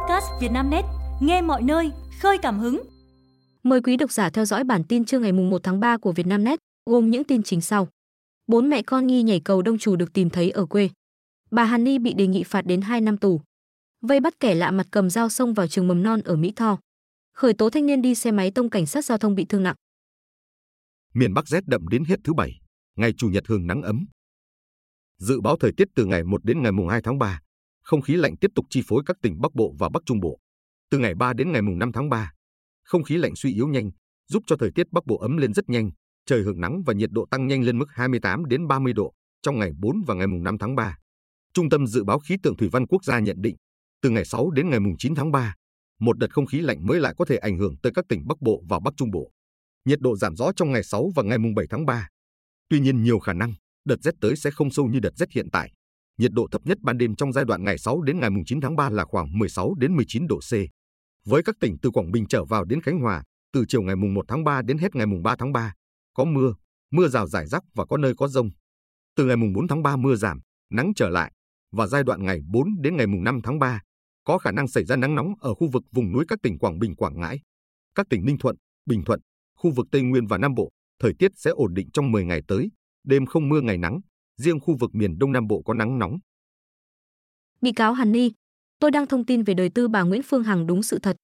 podcast Vietnamnet, nghe mọi nơi, khơi cảm hứng. Mời quý độc giả theo dõi bản tin trưa ngày 1 tháng 3 của Vietnamnet, gồm những tin chính sau. Bốn mẹ con nghi nhảy cầu đông trù được tìm thấy ở quê. Bà Hàn Ni bị đề nghị phạt đến 2 năm tù. Vây bắt kẻ lạ mặt cầm dao xông vào trường mầm non ở Mỹ Tho. Khởi tố thanh niên đi xe máy tông cảnh sát giao thông bị thương nặng. Miền Bắc rét đậm đến hết thứ bảy, ngày chủ nhật hưởng nắng ấm. Dự báo thời tiết từ ngày 1 đến ngày mùng 2 tháng 3, không khí lạnh tiếp tục chi phối các tỉnh Bắc Bộ và Bắc Trung Bộ. Từ ngày 3 đến ngày mùng 5 tháng 3, không khí lạnh suy yếu nhanh, giúp cho thời tiết Bắc Bộ ấm lên rất nhanh, trời hưởng nắng và nhiệt độ tăng nhanh lên mức 28 đến 30 độ trong ngày 4 và ngày mùng 5 tháng 3. Trung tâm Dự báo Khí tượng Thủy văn Quốc gia nhận định, từ ngày 6 đến ngày mùng 9 tháng 3, một đợt không khí lạnh mới lại có thể ảnh hưởng tới các tỉnh Bắc Bộ và Bắc Trung Bộ. Nhiệt độ giảm rõ trong ngày 6 và ngày mùng 7 tháng 3. Tuy nhiên nhiều khả năng, đợt rét tới sẽ không sâu như đợt rét hiện tại. Nhiệt độ thấp nhất ban đêm trong giai đoạn ngày 6 đến ngày 9 tháng 3 là khoảng 16 đến 19 độ C. Với các tỉnh từ Quảng Bình trở vào đến Khánh Hòa, từ chiều ngày 1 tháng 3 đến hết ngày 3 tháng 3, có mưa, mưa rào rải rác và có nơi có rông. Từ ngày 4 tháng 3 mưa giảm, nắng trở lại và giai đoạn ngày 4 đến ngày 5 tháng 3 có khả năng xảy ra nắng nóng ở khu vực vùng núi các tỉnh Quảng Bình, Quảng Ngãi, các tỉnh Ninh Thuận, Bình Thuận, khu vực Tây Nguyên và Nam Bộ, thời tiết sẽ ổn định trong 10 ngày tới, đêm không mưa ngày nắng, riêng khu vực miền Đông Nam Bộ có nắng nóng. Bị cáo Hàn Ni, tôi đang thông tin về đời tư bà Nguyễn Phương Hằng đúng sự thật.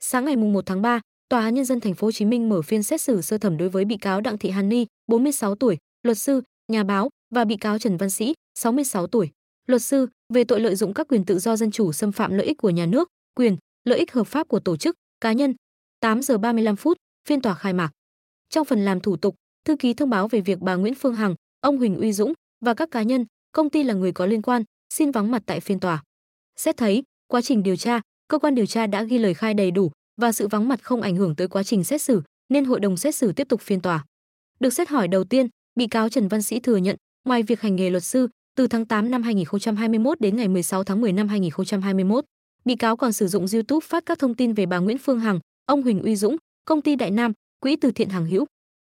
Sáng ngày 1 tháng 3, Tòa án nhân dân thành phố Hồ Chí Minh mở phiên xét xử sơ thẩm đối với bị cáo Đặng Thị Hàn Ni, 46 tuổi, luật sư, nhà báo và bị cáo Trần Văn Sĩ, 66 tuổi, luật sư về tội lợi dụng các quyền tự do dân chủ xâm phạm lợi ích của nhà nước, quyền, lợi ích hợp pháp của tổ chức, cá nhân. 8 giờ 35 phút, phiên tòa khai mạc. Trong phần làm thủ tục, thư ký thông báo về việc bà Nguyễn Phương Hằng, ông Huỳnh Uy Dũng và các cá nhân, công ty là người có liên quan xin vắng mặt tại phiên tòa. Xét thấy, quá trình điều tra, cơ quan điều tra đã ghi lời khai đầy đủ và sự vắng mặt không ảnh hưởng tới quá trình xét xử, nên hội đồng xét xử tiếp tục phiên tòa. Được xét hỏi đầu tiên, bị cáo Trần Văn Sĩ thừa nhận, ngoài việc hành nghề luật sư, từ tháng 8 năm 2021 đến ngày 16 tháng 10 năm 2021, bị cáo còn sử dụng YouTube phát các thông tin về bà Nguyễn Phương Hằng, ông Huỳnh Uy Dũng, công ty Đại Nam, quỹ từ thiện Hằng Hữu.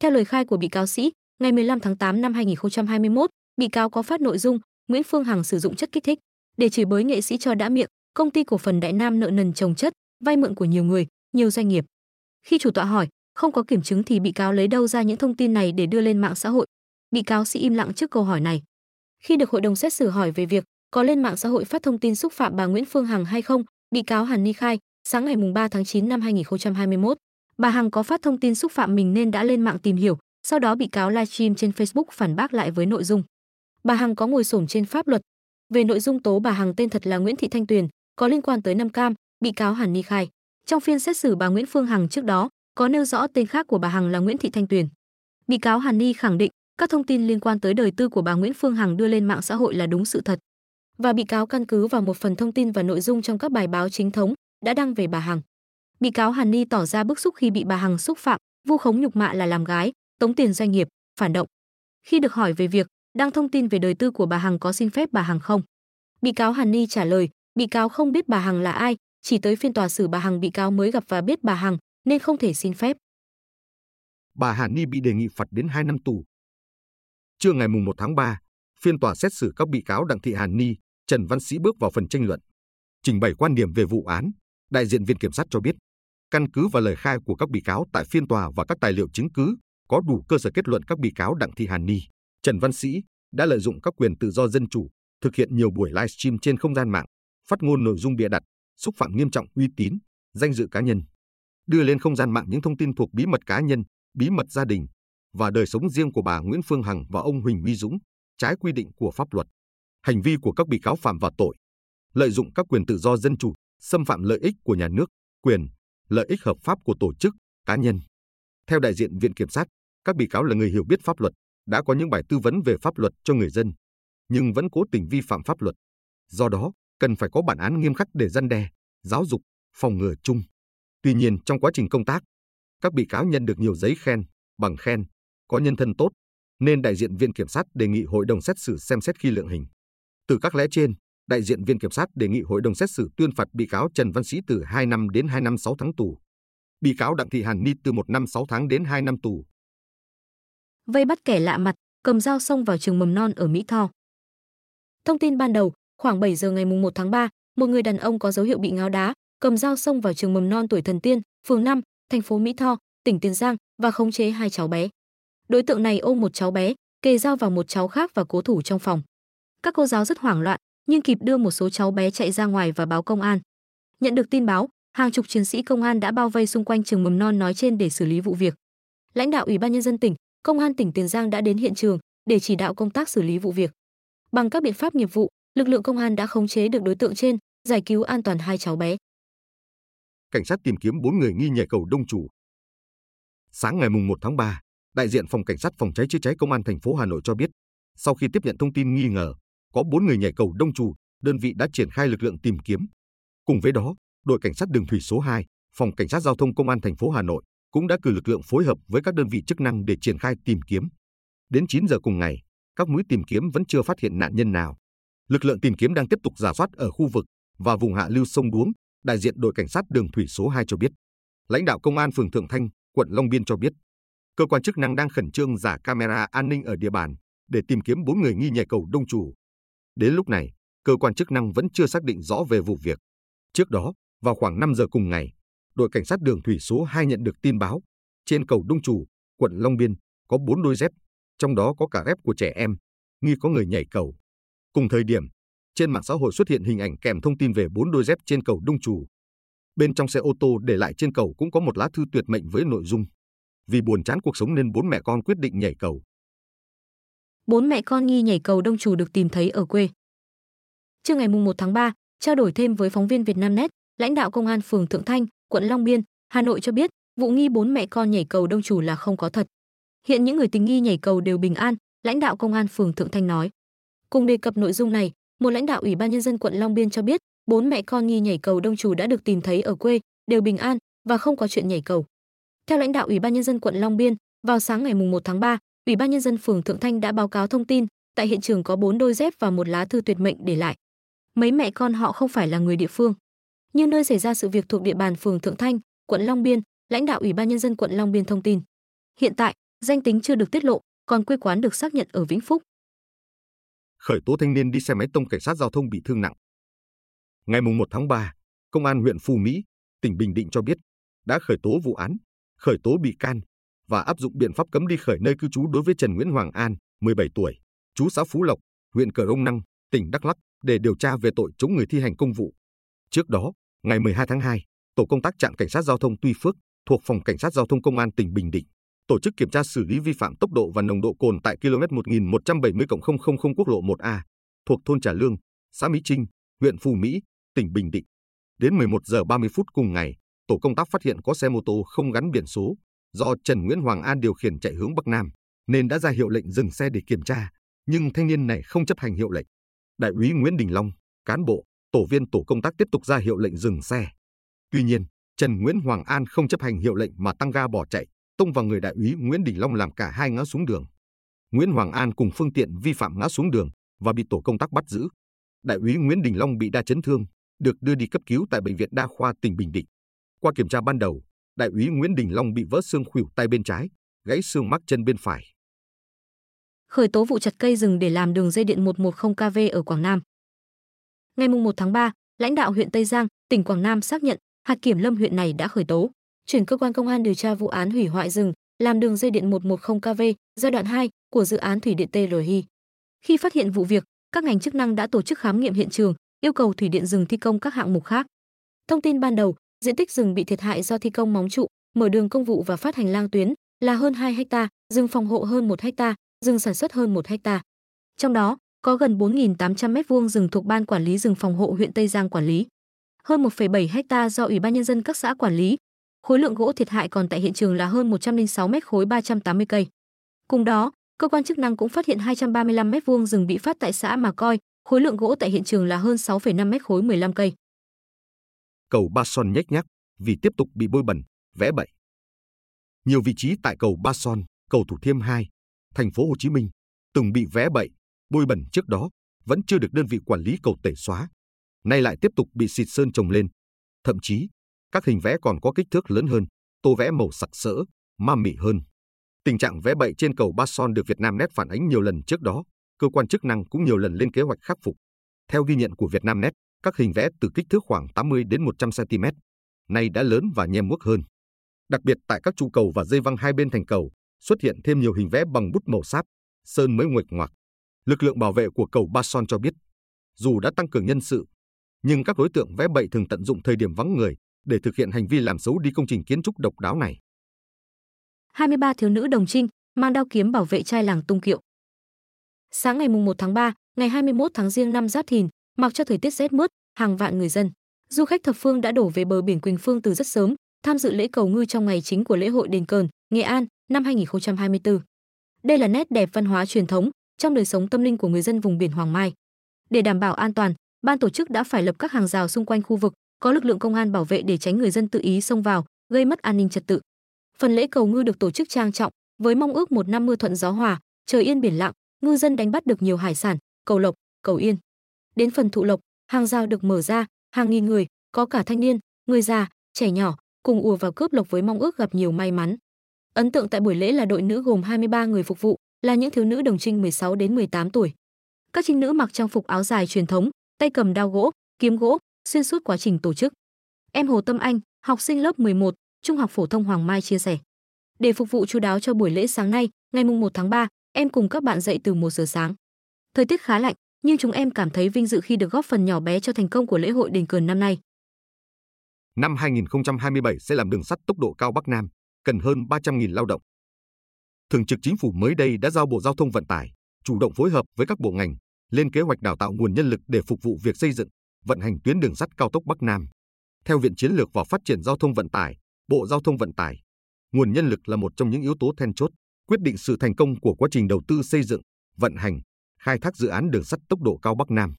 Theo lời khai của bị cáo Sĩ, ngày 15 tháng 8 năm 2021, bị cáo có phát nội dung Nguyễn Phương Hằng sử dụng chất kích thích để chửi bới nghệ sĩ cho đã miệng, công ty cổ phần Đại Nam nợ nần chồng chất, vay mượn của nhiều người, nhiều doanh nghiệp. Khi chủ tọa hỏi, không có kiểm chứng thì bị cáo lấy đâu ra những thông tin này để đưa lên mạng xã hội? Bị cáo sĩ im lặng trước câu hỏi này. Khi được hội đồng xét xử hỏi về việc có lên mạng xã hội phát thông tin xúc phạm bà Nguyễn Phương Hằng hay không, bị cáo Hàn Ni khai, sáng ngày 3 tháng 9 năm 2021, bà Hằng có phát thông tin xúc phạm mình nên đã lên mạng tìm hiểu, sau đó bị cáo livestream trên Facebook phản bác lại với nội dung bà Hằng có ngồi xổm trên pháp luật. Về nội dung tố bà Hằng tên thật là Nguyễn Thị Thanh Tuyền, có liên quan tới Nam Cam, bị cáo Hàn Ni khai. Trong phiên xét xử bà Nguyễn Phương Hằng trước đó, có nêu rõ tên khác của bà Hằng là Nguyễn Thị Thanh Tuyền. Bị cáo Hàn Ni khẳng định các thông tin liên quan tới đời tư của bà Nguyễn Phương Hằng đưa lên mạng xã hội là đúng sự thật. Và bị cáo căn cứ vào một phần thông tin và nội dung trong các bài báo chính thống đã đăng về bà Hằng. Bị cáo Hàn Ni tỏ ra bức xúc khi bị bà Hằng xúc phạm, vu khống nhục mạ là làm gái, tống tiền doanh nghiệp, phản động. Khi được hỏi về việc đăng thông tin về đời tư của bà Hằng có xin phép bà Hằng không? Bị cáo Hàn Ni trả lời, bị cáo không biết bà Hằng là ai, chỉ tới phiên tòa xử bà Hằng bị cáo mới gặp và biết bà Hằng nên không thể xin phép. Bà Hàn Ni bị đề nghị phạt đến 2 năm tù. Trưa ngày 1 tháng 3, phiên tòa xét xử các bị cáo Đặng Thị Hàn Ni, Trần Văn Sĩ bước vào phần tranh luận. Trình bày quan điểm về vụ án, đại diện Viện Kiểm sát cho biết, căn cứ vào lời khai của các bị cáo tại phiên tòa và các tài liệu chứng cứ, có đủ cơ sở kết luận các bị cáo Đặng Thị Hàn Ni, Trần Văn Sĩ đã lợi dụng các quyền tự do dân chủ, thực hiện nhiều buổi livestream trên không gian mạng, phát ngôn nội dung bịa đặt, xúc phạm nghiêm trọng uy tín, danh dự cá nhân, đưa lên không gian mạng những thông tin thuộc bí mật cá nhân, bí mật gia đình và đời sống riêng của bà Nguyễn Phương Hằng và ông Huỳnh Uy Dũng, trái quy định của pháp luật. Hành vi của các bị cáo phạm vào tội lợi dụng các quyền tự do dân chủ, xâm phạm lợi ích của nhà nước, quyền, lợi ích hợp pháp của tổ chức, cá nhân. Theo đại diện Viện Kiểm sát, các bị cáo là người hiểu biết pháp luật, đã có những bài tư vấn về pháp luật cho người dân, nhưng vẫn cố tình vi phạm pháp luật. Do đó, cần phải có bản án nghiêm khắc để răn đe, giáo dục, phòng ngừa chung. Tuy nhiên, trong quá trình công tác, các bị cáo nhận được nhiều giấy khen, bằng khen, có nhân thân tốt, nên đại diện Viện Kiểm sát đề nghị hội đồng xét xử xem xét khi lượng hình. Từ các lẽ trên, đại diện Viện Kiểm sát đề nghị hội đồng xét xử tuyên phạt bị cáo Trần Văn Sĩ từ 2 năm đến 2 năm 6 tháng tù. Bị cáo Đặng Thị Hàn Ni từ 1 năm 6 tháng đến 2 năm tù vây bắt kẻ lạ mặt, cầm dao xông vào trường mầm non ở Mỹ Tho. Thông tin ban đầu, khoảng 7 giờ ngày 1 tháng 3, một người đàn ông có dấu hiệu bị ngáo đá, cầm dao xông vào trường mầm non tuổi Thần Tiên, phường 5, thành phố Mỹ Tho, tỉnh Tiền Giang và khống chế hai cháu bé. Đối tượng này ôm một cháu bé, kề dao vào một cháu khác và cố thủ trong phòng. Các cô giáo rất hoảng loạn, nhưng kịp đưa một số cháu bé chạy ra ngoài và báo công an. Nhận được tin báo, hàng chục chiến sĩ công an đã bao vây xung quanh trường mầm non nói trên để xử lý vụ việc. Lãnh đạo Ủy ban nhân dân tỉnh, Công an tỉnh Tiền Giang đã đến hiện trường để chỉ đạo công tác xử lý vụ việc. Bằng các biện pháp nghiệp vụ, lực lượng công an đã khống chế được đối tượng trên, giải cứu an toàn hai cháu bé. Cảnh sát tìm kiếm bốn người nghi nhảy cầu đông chủ. Sáng ngày mùng 1 tháng 3, đại diện phòng cảnh sát phòng cháy chữa cháy công an thành phố Hà Nội cho biết, sau khi tiếp nhận thông tin nghi ngờ có bốn người nhảy cầu đông chủ, đơn vị đã triển khai lực lượng tìm kiếm. Cùng với đó, đội cảnh sát đường thủy số 2, phòng cảnh sát giao thông công an thành phố Hà Nội cũng đã cử lực lượng phối hợp với các đơn vị chức năng để triển khai tìm kiếm. Đến 9 giờ cùng ngày, các mũi tìm kiếm vẫn chưa phát hiện nạn nhân nào. Lực lượng tìm kiếm đang tiếp tục giả soát ở khu vực và vùng hạ lưu sông Đuống, đại diện đội cảnh sát đường thủy số 2 cho biết. Lãnh đạo công an phường Thượng Thanh, quận Long Biên cho biết, cơ quan chức năng đang khẩn trương giả camera an ninh ở địa bàn để tìm kiếm bốn người nghi nhảy cầu đông chủ. Đến lúc này, cơ quan chức năng vẫn chưa xác định rõ về vụ việc. Trước đó, vào khoảng 5 giờ cùng ngày, đội cảnh sát đường thủy số 2 nhận được tin báo trên cầu Đông Chủ, quận Long Biên có bốn đôi dép, trong đó có cả dép của trẻ em, nghi có người nhảy cầu. Cùng thời điểm, trên mạng xã hội xuất hiện hình ảnh kèm thông tin về bốn đôi dép trên cầu Đông Chủ. Bên trong xe ô tô để lại trên cầu cũng có một lá thư tuyệt mệnh với nội dung: Vì buồn chán cuộc sống nên bốn mẹ con quyết định nhảy cầu. Bốn mẹ con nghi nhảy cầu Đông Chủ được tìm thấy ở quê. Trưa ngày 1 tháng 3, trao đổi thêm với phóng viên Vietnamnet, lãnh đạo công an phường Thượng Thanh, quận Long Biên, Hà Nội cho biết, vụ nghi bốn mẹ con nhảy cầu đông chủ là không có thật. Hiện những người tình nghi nhảy cầu đều bình an, lãnh đạo công an phường Thượng Thanh nói. Cùng đề cập nội dung này, một lãnh đạo Ủy ban nhân dân quận Long Biên cho biết, bốn mẹ con nghi nhảy cầu đông chủ đã được tìm thấy ở quê, đều bình an và không có chuyện nhảy cầu. Theo lãnh đạo Ủy ban nhân dân quận Long Biên, vào sáng ngày 1 tháng 3, Ủy ban nhân dân phường Thượng Thanh đã báo cáo thông tin, tại hiện trường có bốn đôi dép và một lá thư tuyệt mệnh để lại. Mấy mẹ con họ không phải là người địa phương, như nơi xảy ra sự việc thuộc địa bàn phường Thượng Thanh, quận Long Biên, lãnh đạo Ủy ban nhân dân quận Long Biên thông tin. Hiện tại, danh tính chưa được tiết lộ, còn quê quán được xác nhận ở Vĩnh Phúc. Khởi tố thanh niên đi xe máy tông cảnh sát giao thông bị thương nặng. Ngày 1 tháng 3, Công an huyện Phú Mỹ, tỉnh Bình Định cho biết đã khởi tố vụ án, khởi tố bị can và áp dụng biện pháp cấm đi khỏi nơi cư trú đối với Trần Nguyễn Hoàng An, 17 tuổi, chú xã Phú Lộc, huyện Cờ Rông Năng, tỉnh Đắk Lắk để điều tra về tội chống người thi hành công vụ. Trước đó, ngày 12 tháng 2, tổ công tác trạm cảnh sát giao thông Tuy Phước thuộc phòng cảnh sát giao thông công an tỉnh Bình Định tổ chức kiểm tra xử lý vi phạm tốc độ và nồng độ cồn tại km 1170 000 quốc lộ 1A thuộc thôn Trà Lương, xã Mỹ Trinh, huyện Phú Mỹ, tỉnh Bình Định. Đến 11 giờ 30 phút cùng ngày, tổ công tác phát hiện có xe mô tô không gắn biển số do Trần Nguyễn Hoàng An điều khiển chạy hướng Bắc Nam nên đã ra hiệu lệnh dừng xe để kiểm tra, nhưng thanh niên này không chấp hành hiệu lệnh. Đại úy Nguyễn Đình Long, cán bộ tổ viên tổ công tác tiếp tục ra hiệu lệnh dừng xe. Tuy nhiên, Trần Nguyễn Hoàng An không chấp hành hiệu lệnh mà tăng ga bỏ chạy, tông vào người đại úy Nguyễn Đình Long làm cả hai ngã xuống đường. Nguyễn Hoàng An cùng phương tiện vi phạm ngã xuống đường và bị tổ công tác bắt giữ. Đại úy Nguyễn Đình Long bị đa chấn thương, được đưa đi cấp cứu tại bệnh viện đa khoa tỉnh Bình Định. Qua kiểm tra ban đầu, đại úy Nguyễn Đình Long bị vỡ xương khuỷu tay bên trái, gãy xương mắc chân bên phải. Khởi tố vụ chặt cây rừng để làm đường dây điện 110 kV ở Quảng Nam. Ngày 1 tháng 3, lãnh đạo huyện Tây Giang, tỉnh Quảng Nam xác nhận hạt kiểm lâm huyện này đã khởi tố, chuyển cơ quan công an điều tra vụ án hủy hoại rừng, làm đường dây điện 110 kV giai đoạn 2 của dự án thủy điện TRI. Khi phát hiện vụ việc, các ngành chức năng đã tổ chức khám nghiệm hiện trường, yêu cầu thủy điện dừng thi công các hạng mục khác. Thông tin ban đầu, diện tích rừng bị thiệt hại do thi công móng trụ, mở đường công vụ và phát hành lang tuyến là hơn 2 ha, rừng phòng hộ hơn 1 ha, rừng sản xuất hơn 1 ha. Trong đó, có gần 4.800 m2 rừng thuộc Ban Quản lý rừng phòng hộ huyện Tây Giang quản lý. Hơn 1,7 ha do Ủy ban Nhân dân các xã quản lý. Khối lượng gỗ thiệt hại còn tại hiện trường là hơn 106 m khối 380 cây. Cùng đó, cơ quan chức năng cũng phát hiện 235 m2 rừng bị phát tại xã Mà Coi, khối lượng gỗ tại hiện trường là hơn 6,5 m khối 15 cây. Cầu Ba Son nhếch nhác vì tiếp tục bị bôi bẩn, vẽ bậy. Nhiều vị trí tại cầu Ba Son, cầu Thủ Thiêm 2, thành phố Hồ Chí Minh từng bị vẽ bậy, bôi bẩn trước đó vẫn chưa được đơn vị quản lý cầu tẩy xóa. Nay lại tiếp tục bị xịt sơn trồng lên. Thậm chí, các hình vẽ còn có kích thước lớn hơn, tô vẽ màu sặc sỡ, ma mị hơn. Tình trạng vẽ bậy trên cầu Ba Son được Việt Nam Net phản ánh nhiều lần trước đó, cơ quan chức năng cũng nhiều lần lên kế hoạch khắc phục. Theo ghi nhận của Việt Nam Net, các hình vẽ từ kích thước khoảng 80 đến 100 cm, nay đã lớn và nhem muốc hơn. Đặc biệt tại các trụ cầu và dây văng hai bên thành cầu, xuất hiện thêm nhiều hình vẽ bằng bút màu sáp, sơn mới nguệch ngoạc. Lực lượng bảo vệ của cầu Ba Son cho biết, dù đã tăng cường nhân sự, nhưng các đối tượng vẽ bậy thường tận dụng thời điểm vắng người để thực hiện hành vi làm xấu đi công trình kiến trúc độc đáo này. 23 thiếu nữ đồng trinh mang đao kiếm bảo vệ trai làng tung kiệu. Sáng ngày mùng 1 tháng 3, ngày 21 tháng Giêng năm Giáp Thìn, mặc cho thời tiết rét mướt, hàng vạn người dân, du khách thập phương đã đổ về bờ biển Quỳnh Phương từ rất sớm, tham dự lễ cầu ngư trong ngày chính của lễ hội đền cờn Nghệ An năm 2024. Đây là nét đẹp văn hóa truyền thống trong đời sống tâm linh của người dân vùng biển Hoàng Mai. Để đảm bảo an toàn, ban tổ chức đã phải lập các hàng rào xung quanh khu vực, có lực lượng công an bảo vệ để tránh người dân tự ý xông vào, gây mất an ninh trật tự. Phần lễ cầu ngư được tổ chức trang trọng với mong ước một năm mưa thuận gió hòa, trời yên biển lặng, ngư dân đánh bắt được nhiều hải sản, cầu lộc, cầu yên. Đến phần thụ lộc, hàng rào được mở ra, hàng nghìn người, có cả thanh niên, người già, trẻ nhỏ, cùng ùa vào cướp lộc với mong ước gặp nhiều may mắn. Ấn tượng tại buổi lễ là đội nữ gồm 23 người phục vụ, là những thiếu nữ đồng trinh 16 đến 18 tuổi. Các trinh nữ mặc trang phục áo dài truyền thống, tay cầm đao gỗ, kiếm gỗ, xuyên suốt quá trình tổ chức. Em Hồ Tâm Anh, học sinh lớp 11, Trung học phổ thông Hoàng Mai chia sẻ. Để phục vụ chú đáo cho buổi lễ sáng nay, ngày mùng 1 tháng 3, em cùng các bạn dậy từ 1 giờ sáng. Thời tiết khá lạnh, nhưng chúng em cảm thấy vinh dự khi được góp phần nhỏ bé cho thành công của lễ hội đền cờn năm nay. Năm 2027 sẽ làm đường sắt tốc độ cao Bắc Nam, cần hơn 300.000 lao động. Thường trực Chính phủ mới đây đã giao Bộ Giao thông Vận tải chủ động phối hợp với các bộ ngành lên kế hoạch đào tạo nguồn nhân lực để phục vụ việc xây dựng, vận hành tuyến đường sắt cao tốc Bắc Nam. Theo Viện Chiến lược và Phát triển Giao thông Vận tải, Bộ Giao thông Vận tải, nguồn nhân lực là một trong những yếu tố then chốt quyết định sự thành công của quá trình đầu tư xây dựng, vận hành, khai thác dự án đường sắt tốc độ cao Bắc Nam.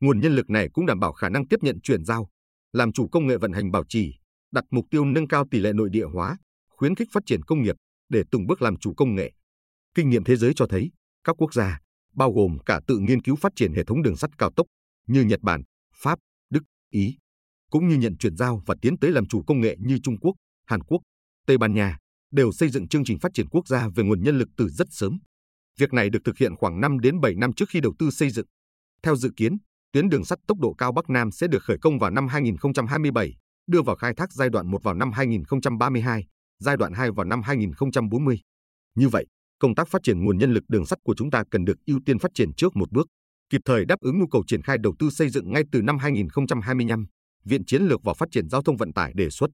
Nguồn nhân lực này cũng đảm bảo khả năng tiếp nhận chuyển giao, làm chủ công nghệ vận hành bảo trì, đặt mục tiêu nâng cao tỷ lệ nội địa hóa, khuyến khích phát triển công nghiệp để từng bước làm chủ công nghệ. Kinh nghiệm thế giới cho thấy, các quốc gia, bao gồm cả tự nghiên cứu phát triển hệ thống đường sắt cao tốc như Nhật Bản, Pháp, Đức, Ý, cũng như nhận chuyển giao và tiến tới làm chủ công nghệ như Trung Quốc, Hàn Quốc, Tây Ban Nha, đều xây dựng chương trình phát triển quốc gia về nguồn nhân lực từ rất sớm. Việc này được thực hiện khoảng 5 đến 7 năm trước khi đầu tư xây dựng. Theo dự kiến, tuyến đường sắt tốc độ cao Bắc Nam sẽ được khởi công vào năm 2027, đưa vào khai thác giai đoạn 1 vào năm 2032, giai đoạn 2 vào năm 2040. Như vậy, công tác phát triển nguồn nhân lực đường sắt của chúng ta cần được ưu tiên phát triển trước một bước, kịp thời đáp ứng nhu cầu triển khai đầu tư xây dựng ngay từ năm 2025, Viện Chiến lược và Phát triển Giao thông Vận tải đề xuất.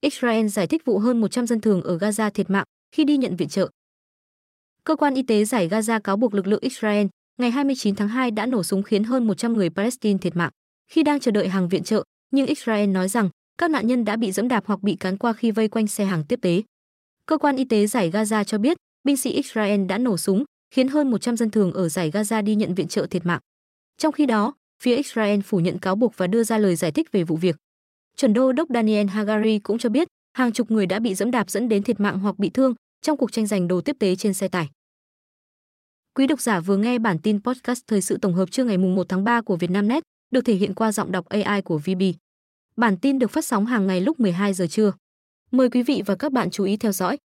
Israel giải thích vụ hơn 100 dân thường ở Gaza thiệt mạng khi đi nhận viện trợ. Cơ quan y tế giải Gaza cáo buộc lực lượng Israel ngày 29 tháng 2 đã nổ súng khiến hơn 100 người Palestine thiệt mạng khi đang chờ đợi hàng viện trợ, nhưng Israel nói rằng các nạn nhân đã bị dẫm đạp hoặc bị cán qua khi vây quanh xe hàng tiếp tế. Cơ quan y tế giải Gaza cho biết, binh sĩ Israel đã nổ súng, khiến hơn 100 dân thường ở giải Gaza đi nhận viện trợ thiệt mạng. Trong khi đó, phía Israel phủ nhận cáo buộc và đưa ra lời giải thích về vụ việc. Chuẩn đô đốc Daniel Hagari cũng cho biết, hàng chục người đã bị dẫm đạp dẫn đến thiệt mạng hoặc bị thương trong cuộc tranh giành đồ tiếp tế trên xe tải. Quý độc giả vừa nghe bản tin podcast thời sự tổng hợp trưa ngày 1 tháng 3 của Vietnamnet, được thể hiện qua giọng đọc AI của VB. Bản tin được phát sóng hàng ngày lúc 12 giờ trưa. Mời quý vị và các bạn chú ý theo dõi.